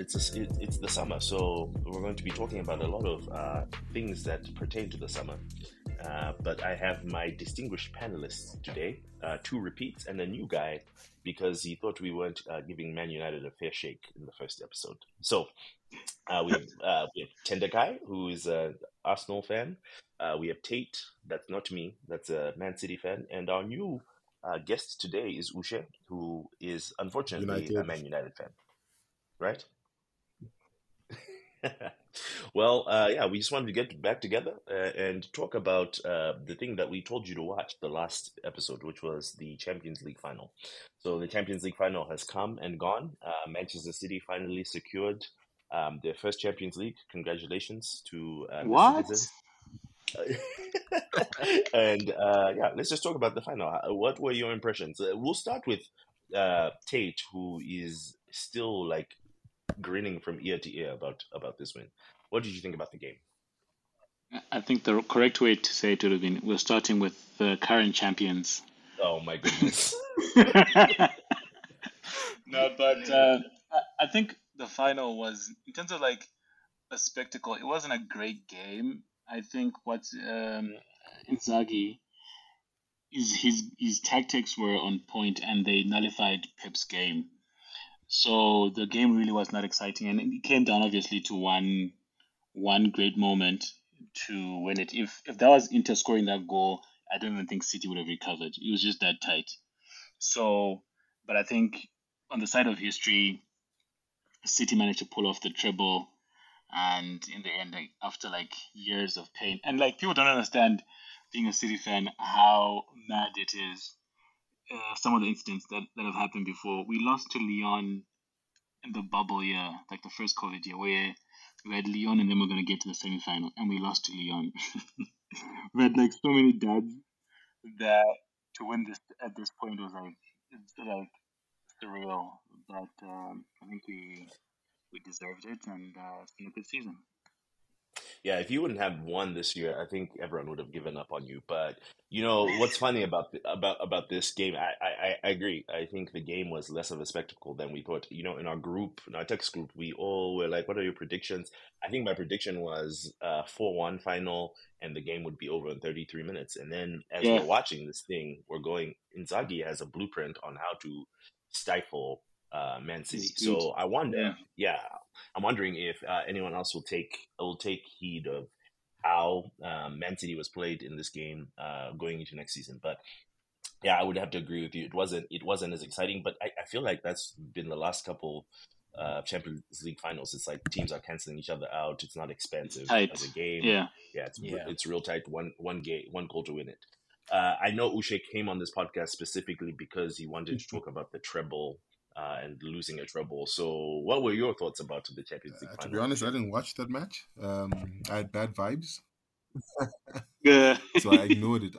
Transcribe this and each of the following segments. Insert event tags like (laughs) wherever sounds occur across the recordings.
it's a, it, it's it's the summer, so we're going to be talking about a lot of uh, things that pertain to the summer. Uh, but I have my distinguished panelists today, uh, two repeats and a new guy, because he thought we weren't uh, giving Man United a fair shake in the first episode. So uh, we have uh, we have Tender Guy, who is an Arsenal fan. Uh, we have Tate, that's not me, that's a Man City fan, and our new uh, guest today is Ushe, who is unfortunately a Man United fan, right? (laughs) well, uh, yeah, we just wanted to get back together uh, and talk about uh, the thing that we told you to watch the last episode, which was the Champions League final. So the Champions League final has come and gone. Uh, Manchester City finally secured um, their first Champions League. Congratulations to uh, What? (laughs) and uh, yeah, let's just talk about the final. What were your impressions? Uh, we'll start with uh, Tate, who is still like grinning from ear to ear about about this win. What did you think about the game? I think the correct way to say it would have been we're starting with the current champions. Oh my goodness! (laughs) (laughs) no, but uh, I, I think the final was, in terms of like a spectacle, it wasn't a great game. I think what um, Inzaghi, is his, his tactics were on point and they nullified Pep's game. So the game really was not exciting, and it came down obviously to one one great moment to win it. If if that was Inter scoring that goal, I don't even think City would have recovered. It was just that tight. So, but I think on the side of history, City managed to pull off the treble, and in the end, after like years of pain, and like people don't understand, being a City fan, how mad it is. Uh, some of the incidents that, that have happened before. We lost to Lyon in the bubble year, like the first COVID year, where we had Lyon and then we're going to get to the semi final, and we lost to Lyon. (laughs) we had like so many duds that to win this at this point was like it's like surreal. But um, I think we we deserved it, and uh, it's been a good season. Yeah, if you wouldn't have won this year, I think everyone would have given up on you. But you know what's funny about the, about about this game? I, I I agree. I think the game was less of a spectacle than we thought. You know, in our group, in our text group, we all were like, "What are your predictions?" I think my prediction was uh four one final, and the game would be over in thirty three minutes. And then as Yeah. we're watching this thing, we're going. Inzaghi has a blueprint on how to stifle uh, Man City. So I wonder, Yeah. yeah, I'm wondering if uh, anyone else will take will take heed of how um, Man City was played in this game uh, going into next season. But yeah, I would have to agree with you. It wasn't it wasn't as exciting, but I, I feel like that's been the last couple uh, Champions League finals. It's like teams are canceling each other out. It's not expensive Tight. as a game. Yeah. Yeah, it's Yeah. it's real tight. One one game, one goal to win it. Uh, I know Ushe came on this podcast specifically because he wanted to (laughs) talk about the treble uh, and losing a treble. So, what were your thoughts about the Champions League Uh, to be honest, I didn't watch that match. Um, I had bad vibes, Yeah. (laughs) so I ignored it.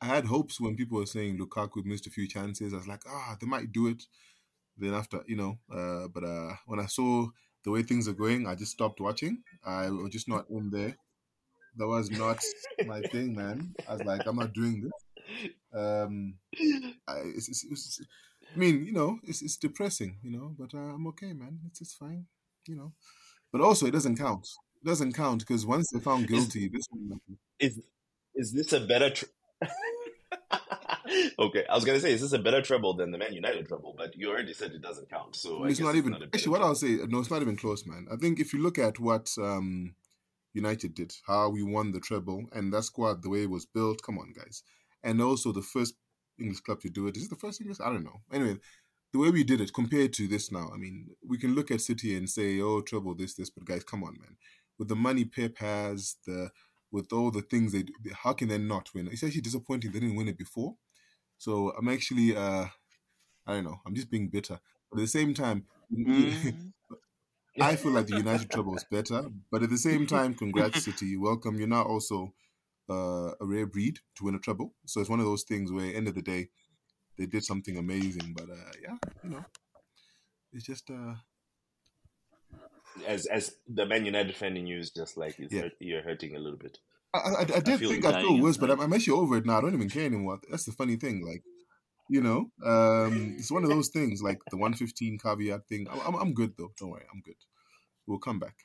I had hopes when people were saying Lukaku missed a few chances. I was like, ah, they might do it. Then after, you know, uh, but uh, when I saw the way things are going, I just stopped watching. I was just not in there. That was not my thing, man. I was like, I'm not doing this. Um, I, it's, it's, it's, I mean, you know, it's, it's depressing, you know, but uh, I'm okay, man. It's it's fine, you know. But also, it doesn't count. It doesn't count because once they're found guilty, this one, is is this a better? Tr- (laughs) okay, I was gonna say, is this a better treble than the Man United treble? But you already said it doesn't count, so I it's not even. better actually, what. I'll say, no, it's not even close, man. I think if you look at what um, United did, how we won the treble, and that squad, the way it was built, come on, guys. And also the first English club to do it. Is it the first English? I don't know. Anyway, the way we did it compared to this now, I mean, we can look at City and say, oh, trouble, this, this, but guys, come on, man. With the money Pep has, the with all the things they do, how can they not win? It's actually disappointing they didn't win it before. So I'm actually, uh, I don't know, I'm just being bitter. But at the same time, (laughs) Mm. I feel like the United trouble is better. But at the same (laughs) time, congrats City, welcome. You're now also uh, a rare breed to win a treble. So it's one of those things where, end of the day, they did something amazing. But uh, yeah, you know, it's just uh, as as the Man United fan in you is just like Yeah. hurt, you're hurting a little bit. I, I, I did feel think you. I feel Dying worse, but. I'm, I'm actually over it now. I don't even care anymore. That's the funny thing. Like, you know, um, it's one of those things, like the 115 caveat thing. I'm, I'm, I'm good though. Don't worry, I'm good. We'll come back.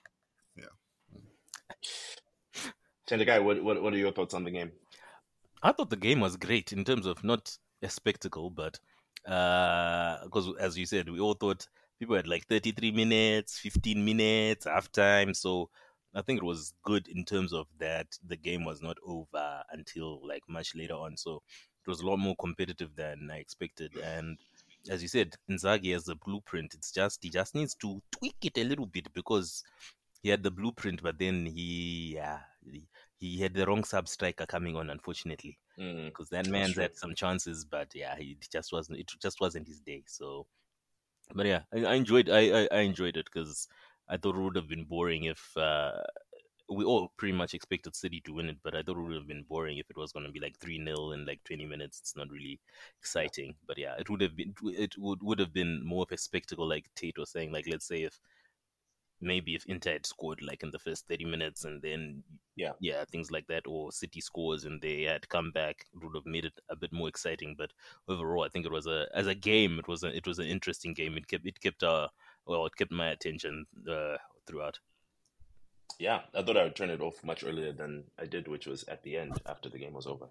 Tender what, what what are your thoughts on the game? I thought the game was great in terms of not a spectacle, but uh, because as you said, we all thought people had like 33 minutes, 15 minutes, halftime. So I think it was good in terms of that the game was not over until like much later on. So it was a lot more competitive than I expected. And as you said, Inzaghi has the blueprint. It's just he just needs to tweak it a little bit because he had the blueprint, but then he yeah he, he had the wrong sub striker coming on, unfortunately Mm, because that man's true. had some chances, but yeah, he just wasn't. It just wasn't his day. So, but yeah, I, I enjoyed. I, I, I enjoyed it because I thought it would have been boring if uh, we all pretty much expected City to win it, but I thought it would have been boring if it was going to be like three 0 in like twenty minutes. It's not really exciting. But yeah, it would have been. It would would have been more of a spectacle, like Tate was saying. Like let's say if maybe if Inter had scored like in the first 30 minutes and then Yeah. yeah things like that or City scores and they had come back it would have made it a bit more exciting but overall I think it was a as a game it was a, it was an interesting game it kept it kept uh well it kept my attention uh, throughout Yeah, I thought I would turn it off much earlier than I did, which was at the end after the game was over.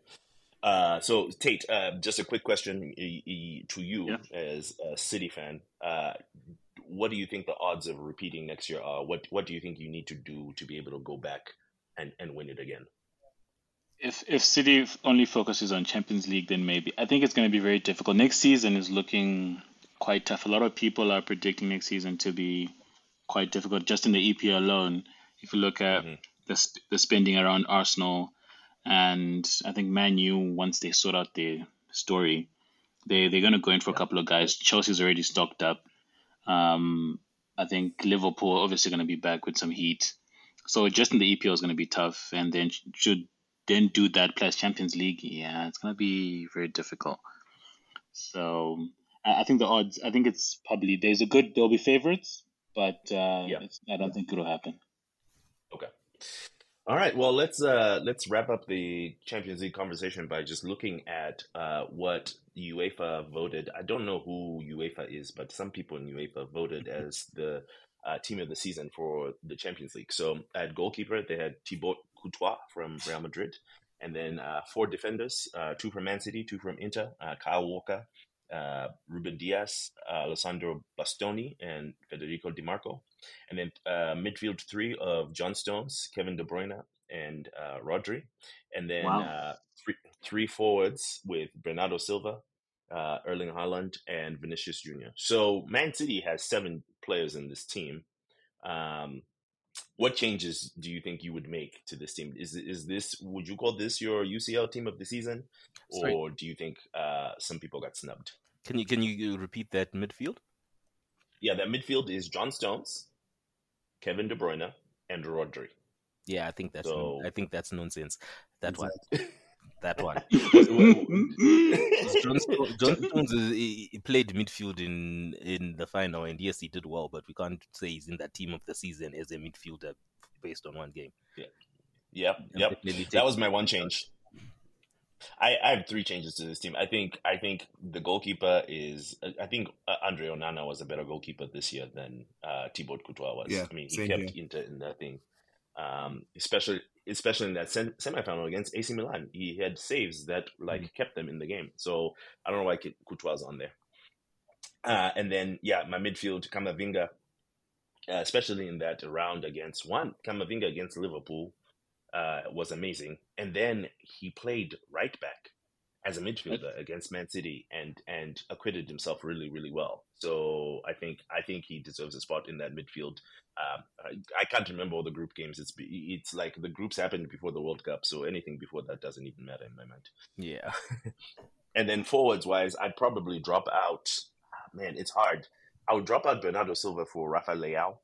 Uh, so Tate, uh, just a quick question to you Yeah. as a City fan. Uh, what do you think the odds of repeating next year are? What What do you think you need to do to be able to go back and, and win it again? If if City only focuses on Champions League, then maybe I think it's going to be very difficult. Next season is looking quite tough. A lot of people are predicting next season to be quite difficult. Just in the EPL alone, if you look at Mhm. the sp- the spending around Arsenal, and I think Man U once they sort out their story, they they're going to go in for a couple of guys. Chelsea's already stocked up. Um, I think Liverpool obviously going to be back with some heat. So just in the EPL is going to be tough, and then sh- should then do that plus Champions League. Yeah, it's going to be very difficult. So I, think the odds. I think it's probably there's a good there'll be favorites, but uh, Yeah. I don't think it'll happen. Okay. All right. Well, let's uh, let's wrap up the Champions League conversation by just looking at uh, what UEFA voted. I don't know who UEFA is, but some people in UEFA voted (laughs) as the uh, team of the season for the Champions League. So at goalkeeper, they had Thibaut Courtois from Real Madrid, and then uh, four defenders: uh, two from Man City, two from Inter, uh, Kyle Walker, uh, Ruben Dias, uh, Alessandro Bastoni, and Federico Di Marco. And then uh, midfield three of John Stones, Kevin De Bruyne, and uh, Rodri. And then Wow. uh, three, three forwards with Bernardo Silva, uh, Erling Haaland, and Vinicius Jr. So Man City has seven players in this team. Um, what changes do you think you would make to this team? Is is this would you call this your UCL team of the season, Sorry. or do you think uh, some people got snubbed? can you can you repeat that midfield Yeah, that midfield is John Stones, Kevin De Bruyne, and Rodri. yeah I think that's So- I think that's nonsense that one (laughs) that one (laughs) John, Sto- John Stones is, he, he played midfield in in the final, and yes, he did well. But we can't say he's in that team of the season as a midfielder based on one game. Yep, And yep. That was my one change. I, I have three changes to this team. I think I think the goalkeeper is I think uh, Andre Onana was a better goalkeeper this year than uh, Thibaut Courtois was. Yeah, I mean, he kept here. Inter in that thing, um, especially especially in that sem- semifinal against AC Milan. He had saves that like Mm-hmm. kept them in the game. So I don't know why Courtois is on there. Uh, and then yeah, my midfield Kamavinga, uh, especially in that round against one Kamavinga against Liverpool uh, was amazing. And then he played right back as a midfielder against Man City and and acquitted himself really really well. So I think I think he deserves a spot in that midfield. Um, I, I can't remember all the group games. It's it's like the groups happened before the World Cup, so anything before that doesn't even matter in my mind. yeah, (laughs) And then forwards wise, I'd probably drop out. ah, Man, it's hard. I would drop out Bernardo Silva for Rafael Leao,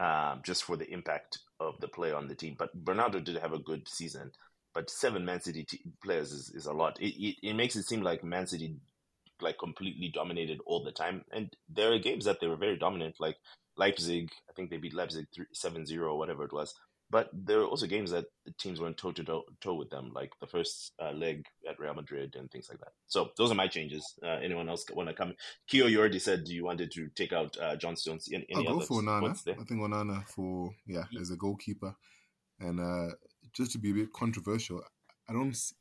um, just for the impact of the player on the team. But Bernardo did have a good season. but seven Man City players is, is a lot. It, it it makes it seem like Man City like completely dominated all the time, and there are games that they were very dominant, like Leipzig. I think they beat Leipzig 7-0 or whatever it was. But there were also games that teams went toe to toe with them, like the first uh, leg at Real Madrid and things like that. So those are my changes. Uh, anyone else want to come? Keo, you already said you wanted to take out uh, John Stones. Any, any I'll go for Nana. What's there? I think Onana for yeah as a goalkeeper, and uh, just to be a bit controversial, I don't. See,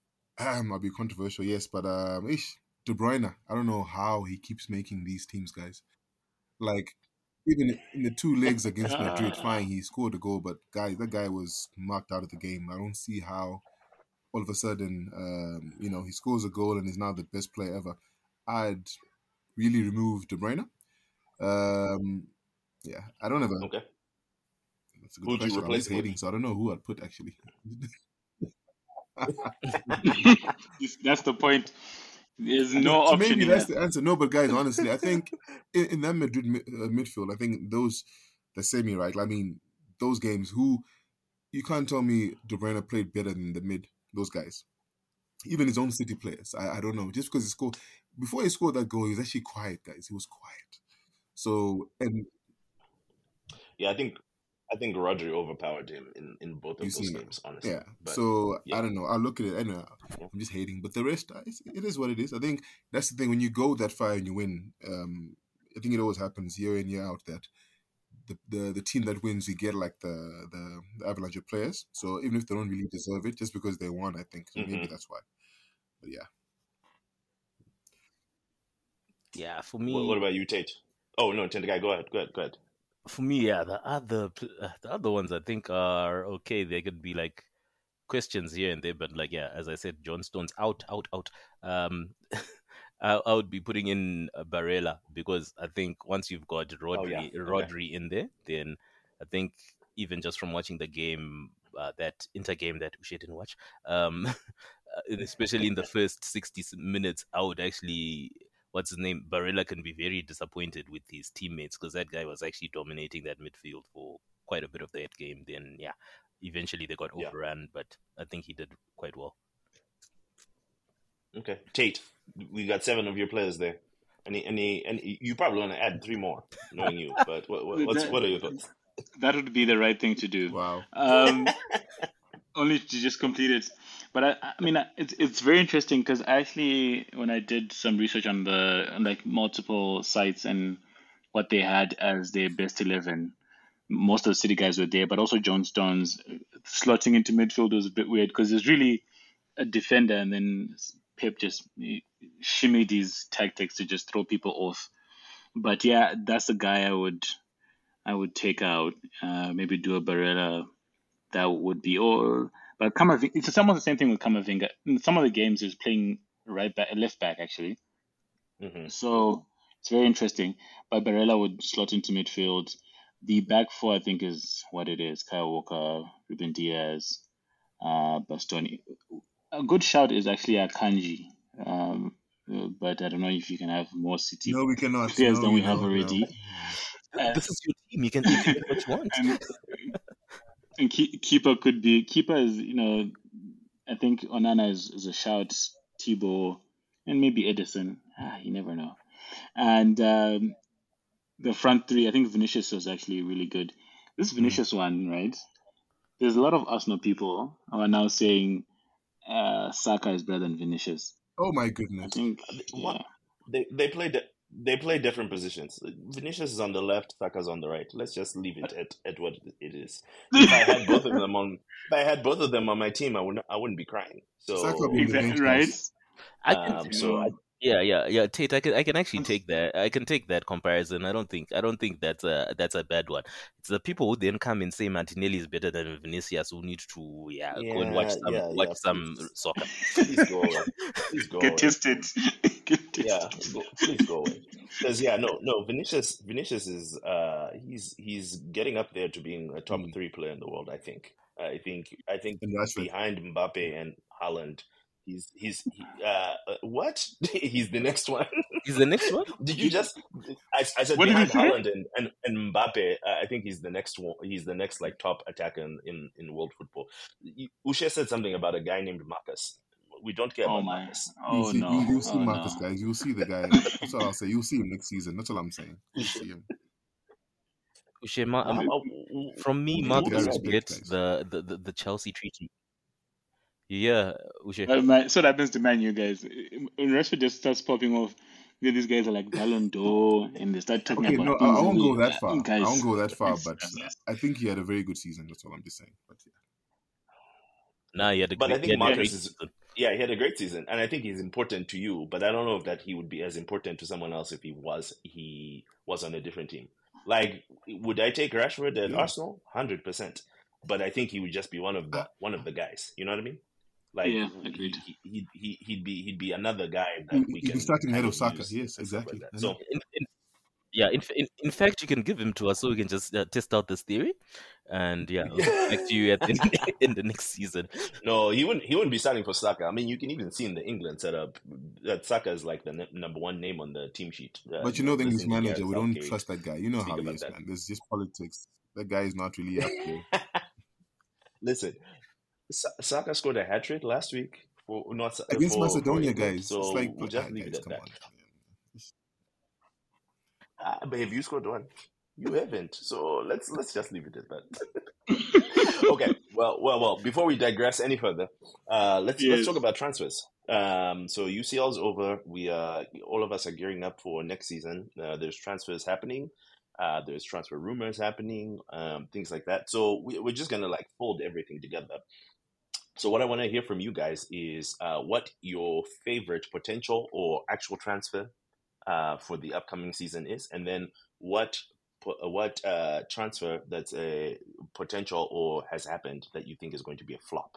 (clears throat) um, I'll be controversial, yes, but um, ish, De Bruyne. I don't know how he keeps making these teams, guys. Like even in the two legs against Madrid, (laughs) fine, he scored a goal, but guys, that guy was marked out of the game. I don't see how all of a sudden, um, you know, he scores a goal and is now the best player ever. I'd really remove De Bruyne. Um, yeah, I don't have a. Okay. That's a good Who'd you question. I'm replace hating, so I don't know who I'd put actually. (laughs) (laughs) that's the point. There's So- no so option. maybe here. that's the answer. No, but guys, (laughs) honestly, I think in, in that Madrid mi- uh, midfield, I think those the semi right. I mean, those games. Who you can't tell me De Bruyne played better than the mid. Those guys, even his own City players. I, I don't know. Just because he scored before he scored that goal, he was actually quiet, guys. He was quiet. So and Yeah, I think I think Rodri overpowered him in, in both of You've those seen that. games. Honestly, Yeah. But, so yeah. I don't know. I look at it. Anyway, Yeah. I'm just hating, but the rest, uh, it's, it is what it is. I think that's the thing. When you go that far and you win, um, I think it always happens year in year out that the the, the team that wins, you get like the, the the avalanche of players. So even if they don't really deserve it, just because they won, I think so maybe Mhm. that's why. But yeah, Yeah, for me, what, what about you, Tate? Oh no, Tendegai, go ahead, go ahead, go ahead. For me, yeah, the other uh, the other ones I think are okay. They could be like questions here and there, but like yeah, as I said, John Stones out, out, out. Um, (laughs) I, I would be putting in uh, Barella because I think once you've got Rodri, Oh, yeah. Okay. In there, then I think even just from watching the game, uh, that Inter game that Ushe didn't watch, um, (laughs) uh, (laughs) especially in the first sixty minutes, I would actually what's his name? Barella can be very disappointed with his teammates because that guy was actually dominating that midfield for quite a bit of that game. Then, yeah, eventually they got Yeah. overrun, but I think he did quite well. Okay, Tate, we got seven of your players there. Any, any, any? You probably want to add three more, knowing you. But what, what, what's, what are your thoughts? That would be the right thing to do. wow. Um, only to just complete it. But I, I mean, it's it's very interesting because actually, when I did some research on the on like multiple sites and what they had as their best eleven, most of the city guys were there, but also John Stones slotting into midfield was a bit weird because there's really a defender, and then Pep just shimmied his tactics to just throw people off. But yeah, that's the guy I would I would take out. Uh, maybe do a Barella. That would be or but Kamavinga. It's almost the same thing with Kamavinga. In some of the games, he's playing right back, left back actually. hmm So it's very interesting. But Barella would slot into midfield. The back four, I think, is what it is. Kyle Walker, Ruben Dias, uh, Bastoni. A good shout is actually Akanji. Um, but I don't know if you can have more City No, we cannot. players no, than we no, have no. already. Uh, this is your team. You can, you can do what you want. and, and keep, keeper could be keeper is you know I think Onana is, is a shout Thibaut and maybe Ederson. Ah, you never know. And um, the front three I think Vinicius was actually really good. This Vinicius one right? There's a lot of Arsenal people who are now saying uh, Saka is better than Vinicius. Oh my I goodness. think What? yeah. They they play di- they play different positions. Vinicius is on the left, Saka's on the right. Let's just leave it at, at what it is. If I had both of them on, if I had both of them on my team, I wouldn't I wouldn't be crying. So Saka being the exactly right press. I um, so I, yeah, yeah, yeah. Tate, I can, I can actually take that. I can take that comparison. I don't think, I don't think that's a, that's a bad one. It's the people who then come and say Martinelli is better than Vinicius who need to, yeah, go and watch some, yeah, watch yeah, some please. soccer. (laughs) please go away. Please go away. (laughs) get tested get tested Yeah, go, please go away. Because yeah, no, no. Vinicius, Vinicius is uh, he's he's getting up there to being a top Mm. three player in the world. I think. I think. I think behind Mbappe and Haaland, He's he's he, uh, uh, what? (laughs) he's the next one. (laughs) He's the next one. Did you just? I, I said What did behind you say? And, and and Mbappe. Uh, I think he's the next one. He's the next like top attacker in in, in world football. You- Ushe said something about a guy named Marcus. We don't care Oh about my! Marcus. You'll Oh see, no! you, you'll see oh, Marcus, no. guys. You'll see the guy. (laughs) That's all I'll say. You'll see him next season. That's all I'm saying. You'll see him. Ushema, um, Uh, uh, from me, Marcus does respect, gets the, the, the, the Chelsea treaty. Yeah, Ushe. Well, my, so that happens to Man you guys. When Rashford just starts popping off, you know, these guys are like Ballon d'Or, and they start talking Okay, about no, I, things. I won't go we- that far. Guys, I won't go that far, but I think he had a very good season. That's all I'm just saying. But yeah. Nah, he had a But I great, think he had a Marcus is- season. Yeah, he had a great season, and I think he's important to you. But I don't know if that he would be as important to someone else if he was he was on a different team. Like, would I take Rashford at Yeah. Arsenal? Hundred percent. But I think he would just be one of the uh, one of the guys. You know what I mean? Like, Yeah, agreed. He, he, he, he'd be he'd be another guy that He- we he'd be can starting ahead kind of Saka. Yes, exactly. Like that. So. In, in, yeah, in, in in fact, you can give him to us so we can just uh, test out this theory, and yeah, we'll (laughs) back to you at the, (laughs) in the next season. no, he wouldn't. He wouldn't be starting for Saka. I mean, you can even see in the England setup that Saka is like the n- number one name on the team sheet. Uh, But you know the English manager, we don't trust that guy. You know how he is, that. man. There's just politics. That guy is not really up there. (laughs) Listen, Sa- Saka scored a hat trick last week for not Against for, Macedonia, for guys. So it's like, we'll just leave it guys, at come that. on. Ah, but have you scored one? You haven't. So let's let's just leave it at that. (laughs) okay. Well, well, well. Before we digress any further, uh, let's let's talk about transfers. Um, so UCL's over. We uh, all of us are gearing up for next season. Uh, there's transfers happening. Uh, there's transfer rumors happening. Um, things like that. So we, we're just gonna like fold everything together. So what I want to hear from you guys is uh, what your favorite potential or actual transfer uh, for the upcoming season is, and then what uh, what uh, transfer that's a potential or has happened that you think is going to be a flop.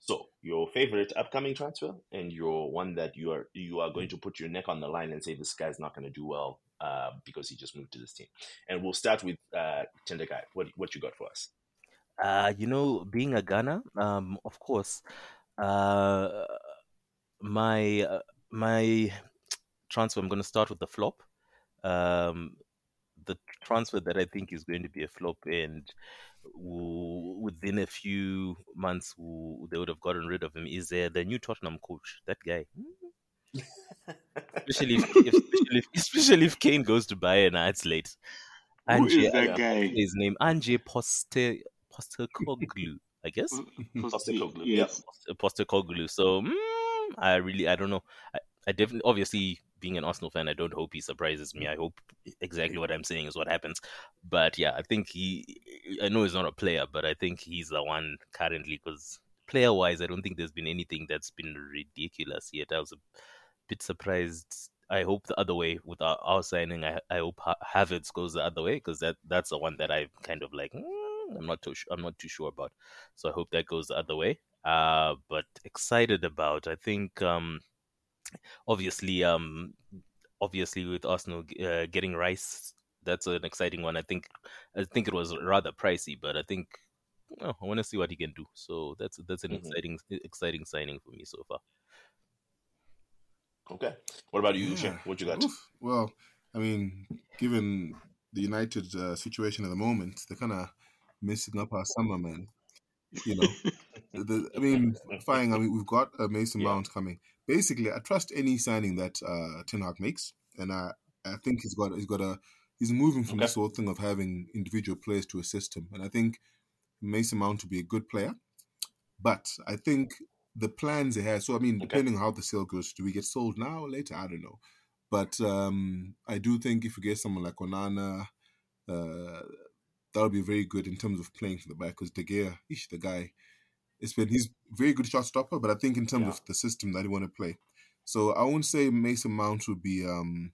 So your favorite upcoming transfer and your one that you are you are going to put your neck on the line and say this guy's not going to do well uh, because he just moved to this team. And we'll start with uh, Tendekai. What what you got for us? Uh, you know, being a Ghana, um, of course, uh, my uh, my transfer. I'm going to start with the flop. Um, the transfer that I think is going to be a flop, and w- within a few months w- they would have gotten rid of him. Is uh, the new Tottenham coach? That guy. Especially if, if, especially if, (laughs) especially if Kane goes to Bayern, it's late. Who Ange, is that guy? his name Ange Poste Postecoglou, I guess. Postecoglou, Yes. Postecoglou. So mm, I really, I don't know. I, I definitely, obviously, being an Arsenal fan, I don't hope he surprises me. I hope exactly what I'm saying is what happens. But yeah, I think he. I know he's not a player, but I think he's the one currently because player-wise, I don't think there's been anything that's been ridiculous yet. I was a bit surprised. I hope the other way with our, our signing. I, I hope Ha- Havertz goes the other way because that that's the one that I kind of like. mm, I'm not too su- I'm not too sure about. So I hope that goes the other way. Uh, but excited about. I think um, obviously um, obviously with Arsenal uh, getting Rice, that's an exciting one. I think I think it was rather pricey, but I think oh, I want to see what he can do. So that's that's an Mhm. exciting exciting signing for me so far. Okay. What about you, Yeah. Usha? What you got? Oof. Well, I mean, given the United uh, situation at the moment, they're kind of messing up our summer, man. You know, (laughs) the, the- I mean, fine. I mean, we've got uh, Mason Yeah. Mount coming. Basically, I trust any signing that uh, Ten Hag makes, and I, I think he's got he's got a he's moving from Okay. this whole thing of having individual players to assist him, and I think Mason Mount to be a good player. But I think the plans he has. So I mean, Okay. depending on how the sale goes, do we get sold now or later? I don't know. But um, I do think if you get someone like Onana, uh, that would be very good in terms of playing for the back. Because De Gea, ish, the guy, it's been he's very good shot stopper. But I think in terms Yeah. of the system that he want to play, so I won't say Mason Mount would be um,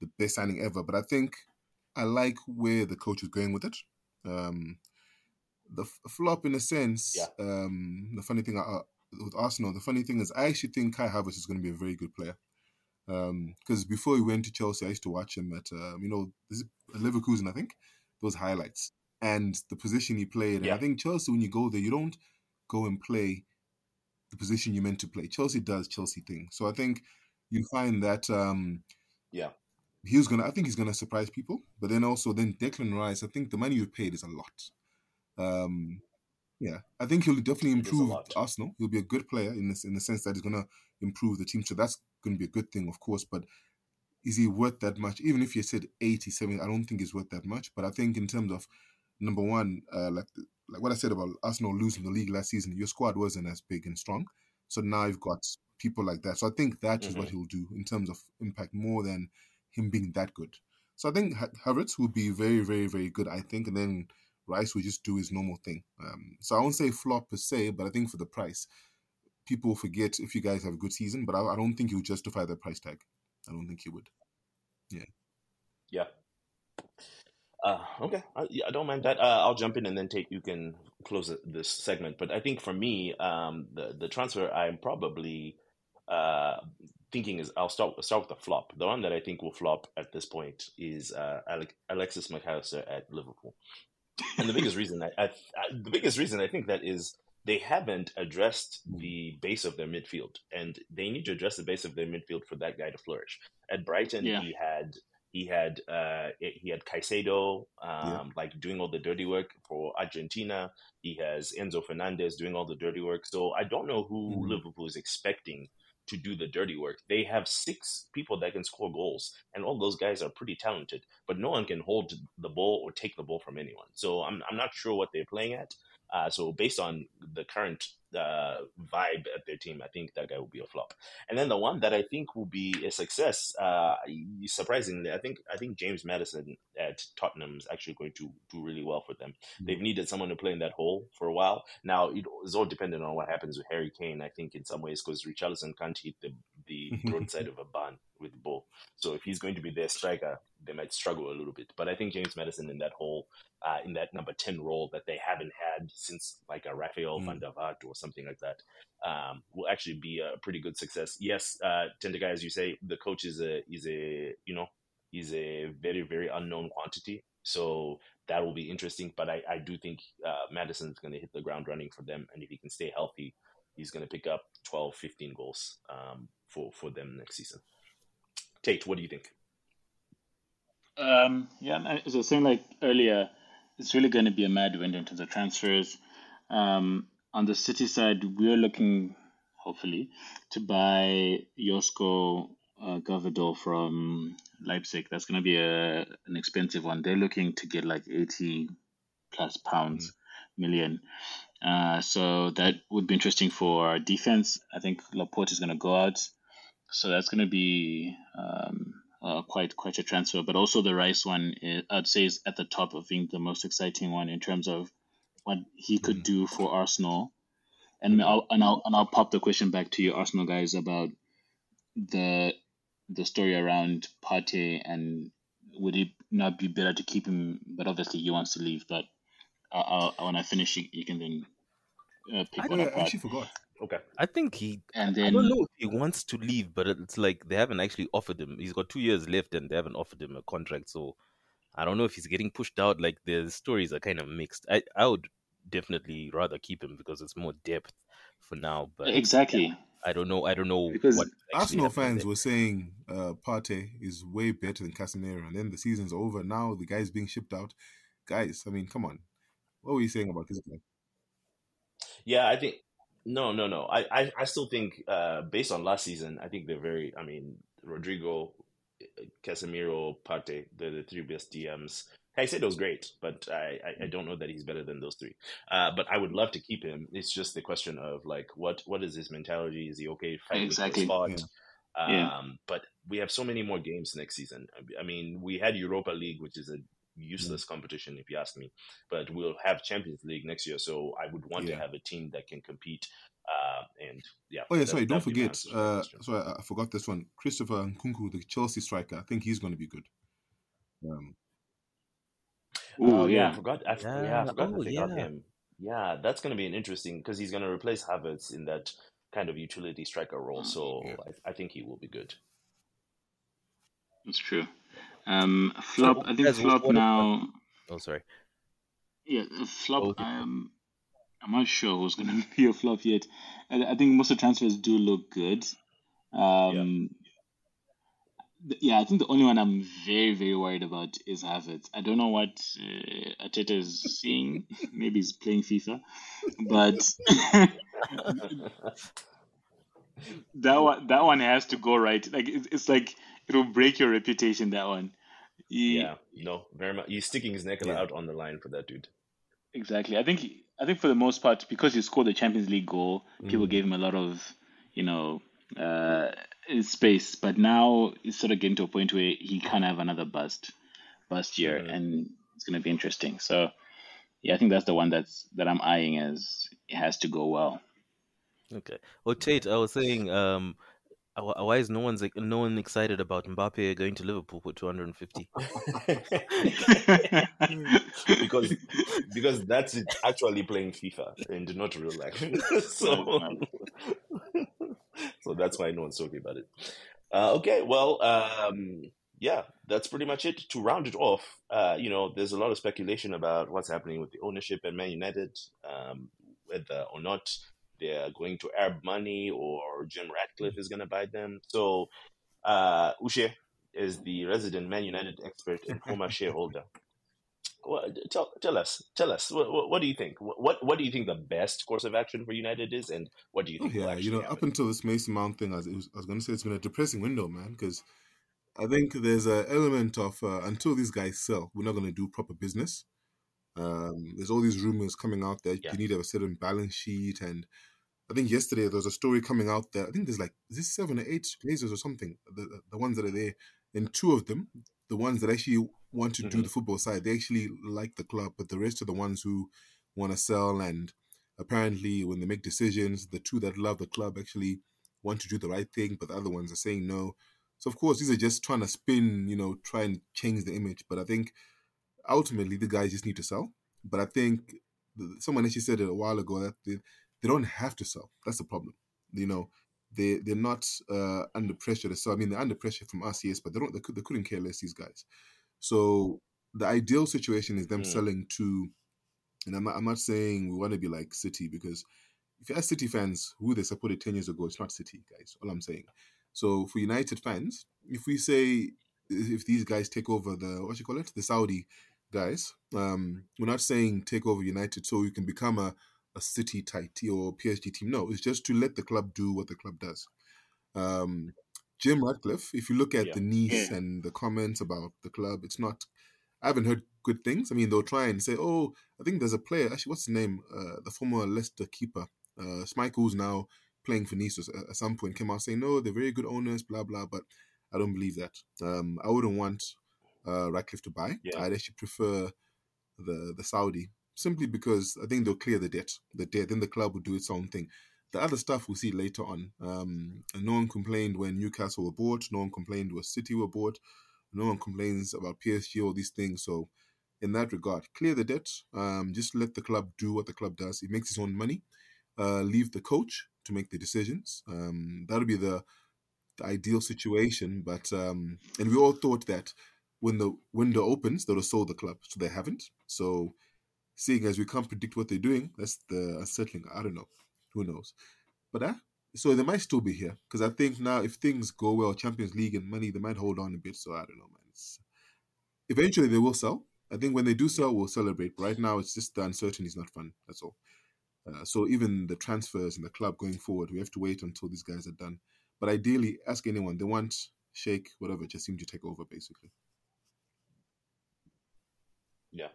the best signing ever. But I think I like where the coach is going with it. Um, the f- flop, in a sense, Yeah. um, the funny thing uh, with Arsenal, the funny thing is, I actually think Kai Havertz is going to be a very good player. Because before he went to Chelsea, I used to watch him at, um, you know, Leverkusen, I think, those highlights. And the position he played. And I think Chelsea, when you go there, you don't go and play the position you're meant to play. Chelsea does Chelsea thing. So I think you find that um, Yeah. he was gonna. I think he's gonna surprise people. But then also then Declan Rice. I think the money you paid is a lot. Um, yeah, I think he'll definitely It is a improve. Arsenal. He'll be a good player in this in the sense that he's gonna improve the team. So that's going to be a good thing, of course. But is he worth that much? Even if you said 80, 70, I don't think he's worth that much. But I think in terms of number one, uh, like like what I said about Arsenal losing the league last season, your squad wasn't as big and strong. So now you've got people like that. So I think that is what he'll do in terms of impact more than him being that good. So I think Ha- Havertz will be very, very, very good. I think, and then Rice will just do his normal thing. Um, so I won't say flop per se, but I think for the price, people forget if you guys have a good season. But I, I don't think he'll justify the price tag. I don't think he would. Yeah. Yeah. Uh, okay, I, I don't mind that. Uh, I'll jump in and then take. You can close this segment. But I think for me, um, the the transfer I'm probably uh, thinking is I'll start start with the flop. The one that I think will flop at this point is uh, Alec, Alexis Mac Allister at Liverpool. And the biggest reason I, I, I the biggest reason I think that is they haven't addressed the base of their midfield, and they need to address the base of their midfield for that guy to flourish. At Brighton, Yeah. he had he had uh, he had Caicedo um, Yeah. like doing all the dirty work for Argentina. He has Enzo Fernandez doing all the dirty work. So I don't know who Mhm. Liverpool is expecting to do the dirty work. They have six people that can score goals, and all those guys are pretty talented, but no one can hold the ball or take the ball from anyone. So I'm I'm not sure what they're playing at. Uh, so based on the current uh, vibe at their team, I think that guy will be a flop. And then the one that I think will be a success, uh, surprisingly, I think I think James Maddison at Tottenham is actually going to do really well for them. They've needed someone to play in that hole for a while. Now it is all dependent on what happens with Harry Kane. I think in some ways because Richarlison can't hit the the (laughs) broadside of a barn with the ball. So if he's going to be their striker, they might struggle a little bit. But I think James Maddison in that whole uh, in that number ten role that they haven't had since like a Rafael Mm. van der Vaart or something like that, um, will actually be a pretty good success. Yes, uh, Tendeka, as you say, the coach is a is a you know is a very very unknown quantity. So that will be interesting. But I, I do think uh, Maddison's going to hit the ground running for them, and if he can stay healthy, he's going to pick up 12, 15 goals um, for for them next season. Tate, what do you think? Um, yeah, as I was saying like earlier, it's really going to be a mad window in terms of transfers. Um, on the City side, we're looking, hopefully, to buy Josko uh, Gavador from Leipzig. That's going to be a an expensive one. They're looking to get like eighty plus pounds million. Uh, so that would be interesting for our defense. I think Laporte is going to go out, so that's going to be um, uh, quite quite a transfer. But also the Rice one, is, I'd say, is at the top of being the most exciting one in terms of what he could Mhm. do for Arsenal. And I'll and I'll and I'll pop the question back to you, Arsenal guys, about the the story around Partey and would it not be better to keep him? But obviously he wants to leave. But uh, I'll, when I finish, you, you can then uh, pick I- one I apart. actually forgot. Okay. I think he. And I don't know if he wants to leave, but it's like they haven't actually offered him. He's got two years left, and they haven't offered him a contract. So I don't know if he's getting pushed out. Like the stories are kind of mixed. I I would definitely rather keep him because it's more depth for now. But exactly. I don't know. I don't know Because what Arsenal fans were saying uh, Partey is way better than Casemiro, and then the season's over. Now the guy's being shipped out. Guys, I mean, come on. What were you saying about this guy? Yeah, I think no, no, no. I, I, I still think uh, based on last season, I think they're very. I mean, Rodrigo, Casemiro, Partey, they're the three best DMs. Caicedo's great, but I, I, I don't know that he's better than those three. Uh, but I would love to keep him. It's just the question of like, what what is his mentality? Is he okay fighting Exactly. for a spot? Um, Yeah. But we have so many more games next season. I mean, we had Europa League, which is a useless competition if you ask me. But we'll have Champions League next year, so I would want Yeah. to have a team that can compete. Uh, and yeah. Oh yeah, that- sorry, don't that would be my forget. answer to the Uh, sorry, I I forgot this one. Christopher Nkunku, the Chelsea striker. I think he's going to be good. Um, Ooh, oh yeah, I forgot. I, yeah, I forgot oh, to think about yeah. him. Yeah, that's going to be an interesting because he's going to replace Havertz in that kind of utility striker role. (gasps) So Yeah. I, I think he will be good. That's true. Um, flop. I think flop now. Oh, sorry. Yeah, uh, flop. Okay. Um, I'm not sure who's going (laughs) to be a flop yet. I, I think most of the transfers do look good. Um, th- yeah, I think the only one I'm very, very worried about is Havertz. I don't know what uh, Arteta is seeing. (laughs) Maybe he's playing FIFA, but (laughs) that one, that one has to go right. Like it's, it's like it'll break your reputation. That one. He- Yeah, no, very much. He's sticking his neck Yeah. out on the line for that dude. Exactly. I think I think for the most part, because he scored the Champions League goal, people Mhm. gave him a lot of, you know, uh, space. But now it's sort of getting to a point where he can't have another bust, bust year, Mhm. and it's going to be interesting. So, yeah, I think that's the one that's that I'm eyeing as it has to go well. Okay. Well, Tate, I was saying, um, why is no one's no one excited about Mbappe going to Liverpool for 250? (laughs) because because that's it actually playing FIFA and not real life. (laughs) so (laughs) so that's why no one's talking about it. Uh, okay, well, um, yeah, that's pretty much it. To round it off, uh, you know, there's a lot of speculation about what's happening with the ownership at Man United, um, whether or not they're going to Arab money or Jim Ratcliffe is going to buy them. So, uh, Ushe is the resident Man United expert and former (laughs) shareholder. Well, tell tell us, tell us, what, what, do you think? What what do you think the best course of action for United is, and what do you think? yeah, you know, happen? up until this Mason Mount thing, I was, was, I was going to say it's been a depressing window, man, because I think there's an element of uh, until these guys sell, we're not going to do proper business. Um, there's all these rumors coming out that Yeah. you need to have a certain balance sheet, and I think yesterday there was a story coming out that I think there's like is this seven or eight Glazers or something, the, the ones that are there, and two of them, the ones that actually want to do Mhm. the football side, they actually like the club, but the rest are the ones who want to sell and apparently when they make decisions the two that love the club actually want to do the right thing but the other ones are saying no so of course these are just trying to spin you know try and change the image but i think ultimately the guys just need to sell but i think someone actually said it a while ago that they, they don't have to sell that's the problem you know they they're not uh, under pressure to sell i mean they're under pressure from us yes but they don't they, could, they couldn't care less these guys so the ideal situation is them Mm. selling to and I'm not, I'm not saying we want to be like City because if you ask City fans who they supported 10 years ago, it's not City, guys. All I'm saying. So for United fans, if we say if these guys take over the what you call it, the Saudi guys, um, we're not saying take over United so you can become a, a City team or PSG team. No, it's just to let the club do what the club does. Um, Jim Ratcliffe, if you look at Yeah. the Nice Yeah. and the comments about the club, it's not. I haven't heard good things. I mean, they'll try and say, "Oh, I think there's a player. Actually, what's his name? Uh, the former Leicester keeper, uh, Schmeichel's now playing for Nice. At, at some point, came out saying, "No, they're very good owners." Blah blah. But I don't believe that. Um, I wouldn't want uh, Ratcliffe to buy. Yeah. I'd actually prefer the the Saudi simply because I think they'll clear the debt. The debt, then the club will do its own thing. The other stuff we'll see later on. Um, and no one complained when Newcastle were bought. No one complained when City were bought. No one complains about PSG, or these things. So, in that regard, clear the debt. Um, just let the club do what the club does. It makes its own money. Uh, leave the coach to make the decisions. Um, that'll be the, the ideal situation. But um, and we all thought that when the window opens, they'll have sold the club. So they haven't. So, seeing as we can't predict what they're doing, that's the unsettling. I don't know. Who knows? But uh, so they might still be here because I think now if things go well, Champions League and money, they might hold on a bit. So I don't know, man. It's, eventually they will sell. I think when they do sell, we'll celebrate. But right now, it's just the uncertainty is not fun. That's all. Uh, so even the transfers in the club going forward, we have to wait until these guys are done. But ideally, ask anyone they want shake whatever, just seem to take over basically. Yeah,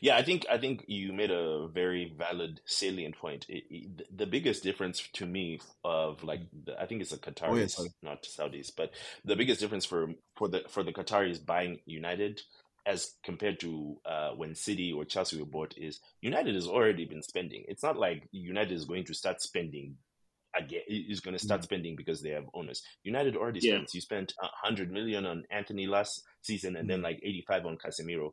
yeah. I think I think you made a very valid, salient point. It, it, the biggest difference to me of like mm-hmm. the, I think it's the oh, Qataris, Oh, sorry. not Saudis, but the biggest difference for for the for the Qataris buying United as compared to uh, when City or Chelsea were bought is United has already been spending. It's not like United is going to start spending again. Is going to start mm-hmm. spending because they have owners. United already Yeah. spent. You spent a hundred million on Antony last season, and then mm-hmm. like eighty five on Casemiro.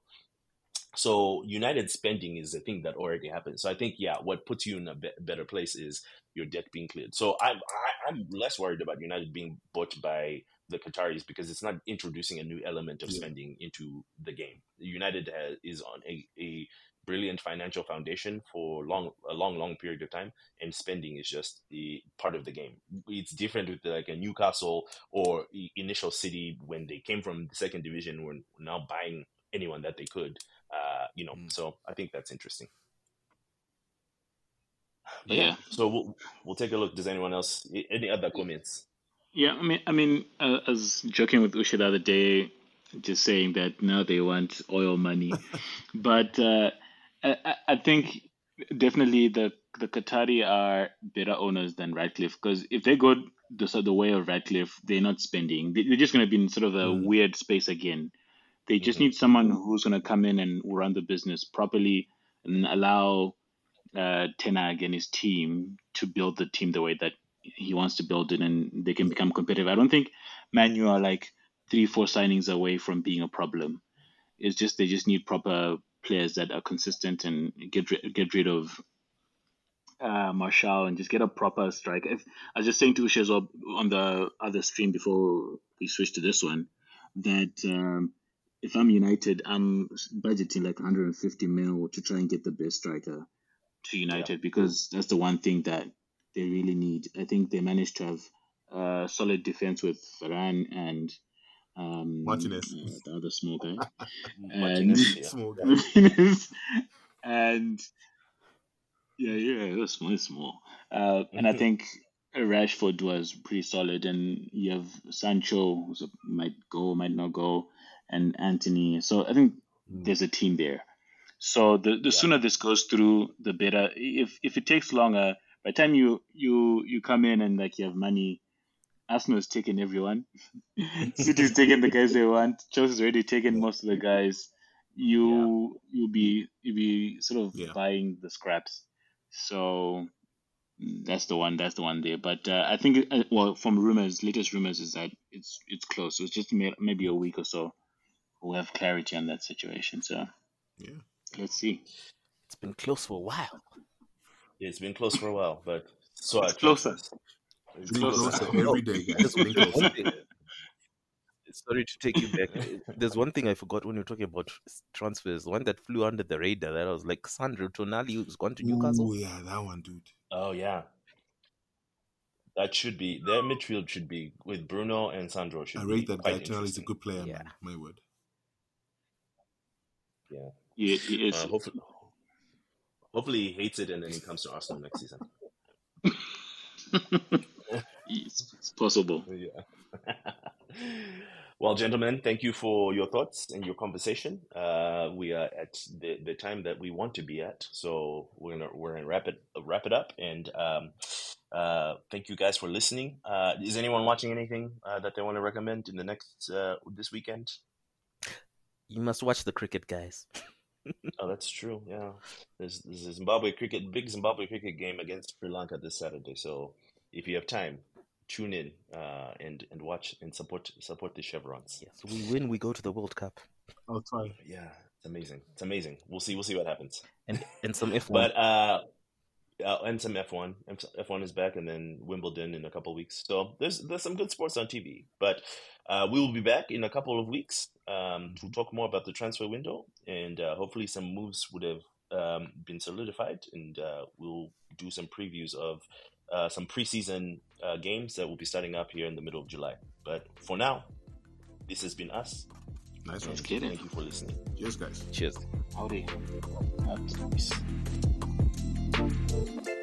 So United spending is a thing that already happened. So I think yeah, what puts you in a be- better place is your debt being cleared. So I'm I, I'm less worried about United being bought by the Qataris because it's not introducing a new element of Yeah. spending into the game. United has, is on a, a brilliant financial foundation for long a long long period of time and spending is just the part of the game it's different with like a newcastle or initial city when they came from the second division were now buying anyone that they could uh, you know mm. so i think that's interesting but yeah. yeah. so we'll, we'll take a look does anyone else any other comments yeah i mean i mean uh, i was joking with usha the other day just saying that now they want oil money (laughs) but uh, I, I think definitely the the Qatari are better owners than Ratcliffe because if they go the so the way of Ratcliffe, they're not spending. They're just going to be in sort of a mm. weird space again. They just need someone who's going to come in and run the business properly and allow uh, ten Hag and his team to build the team the way that he wants to build it, and they can become competitive. I don't think Manu are like three, four signings away from being a problem. It's just they just need proper players that are consistent and get get rid of uh, Martial and just get a proper striker. If, I was just saying to Usha as well on the other stream before we switch to this one that um, if I'm United, I'm budgeting like 150 mil to try and get the best striker to United yeah. because that's the one thing that they really need. I think they managed to have a solid defense with Varane and um, Martinez, uh, the other small guy, (laughs) and small (laughs) guy. and yeah, yeah, it was small, small. Uh, and I (laughs) think Rashford was pretty solid, and you have Sancho who might go, might not go, and Antony. So I think mm. there's a team there. So the the yeah. sooner this goes through, the better. If if it takes longer, by the time you you you come in and like you have money Arsenal's taken everyone. (laughs) City's taken the guys they want. Chelsea's already taken most of the guys. You yeah. you'll be you'll be sort of yeah. buying the scraps. So that's the one. That's the one there. But uh, I think uh, well, from rumors, latest rumors is that it's it's close. So it's just maybe a week or so. We'll have clarity on that situation. So yeah, let's see. It's been close for a while. Yeah, it's been close for a while, but so it's closer. It's closer every day, guys. (laughs) Sorry to take you back. There's one thing I forgot when you were talking about transfers. One that flew under the radar that I was like Sandro Tonali who's gone to Newcastle. Oh yeah, that one, dude. Oh yeah. That should be their midfield should be with Bruno and Sandro. Should I rate that guy. Tonali's a good player, yeah. man. My word. Yeah. Yeah, he is. Uh, hopefully, hopefully he hates it and then he comes to Arsenal next season. (laughs) it's, it's possible. Yeah. (laughs) well, gentlemen, thank you for your thoughts and your conversation. Uh, we are at the, the time that we want to be at, so we're gonna we're gonna wrap it wrap it up. And um, uh, thank you guys for listening. Uh, is anyone watching anything uh, that they want to recommend in the next uh, this weekend? You must watch the cricket, guys. (laughs) oh, that's true. Yeah, there's, there's a Zimbabwe cricket, big Zimbabwe cricket game against Sri Lanka this Saturday. So if you have time, tune in uh, and and watch and support support the chevrons. Yes, we win, we go to the World Cup. I'll try. Yeah, it's amazing. It's amazing. We'll see. We'll see what happens. And and some (laughs) F one. But uh, uh, and some F one. F one is back, and then Wimbledon in a couple of weeks. So there's there's some good sports on TV. But uh, we will be back in a couple of weeks um, to talk more about the transfer window, and uh, hopefully some moves would have um, been solidified, and uh, we'll do some previews of uh, some preseason uh, games that will be starting up here in the middle of July. But for now, this has been us. Nice one. Thank you for listening. Cheers, guys. Cheers. Howdy. Peace. Thank you.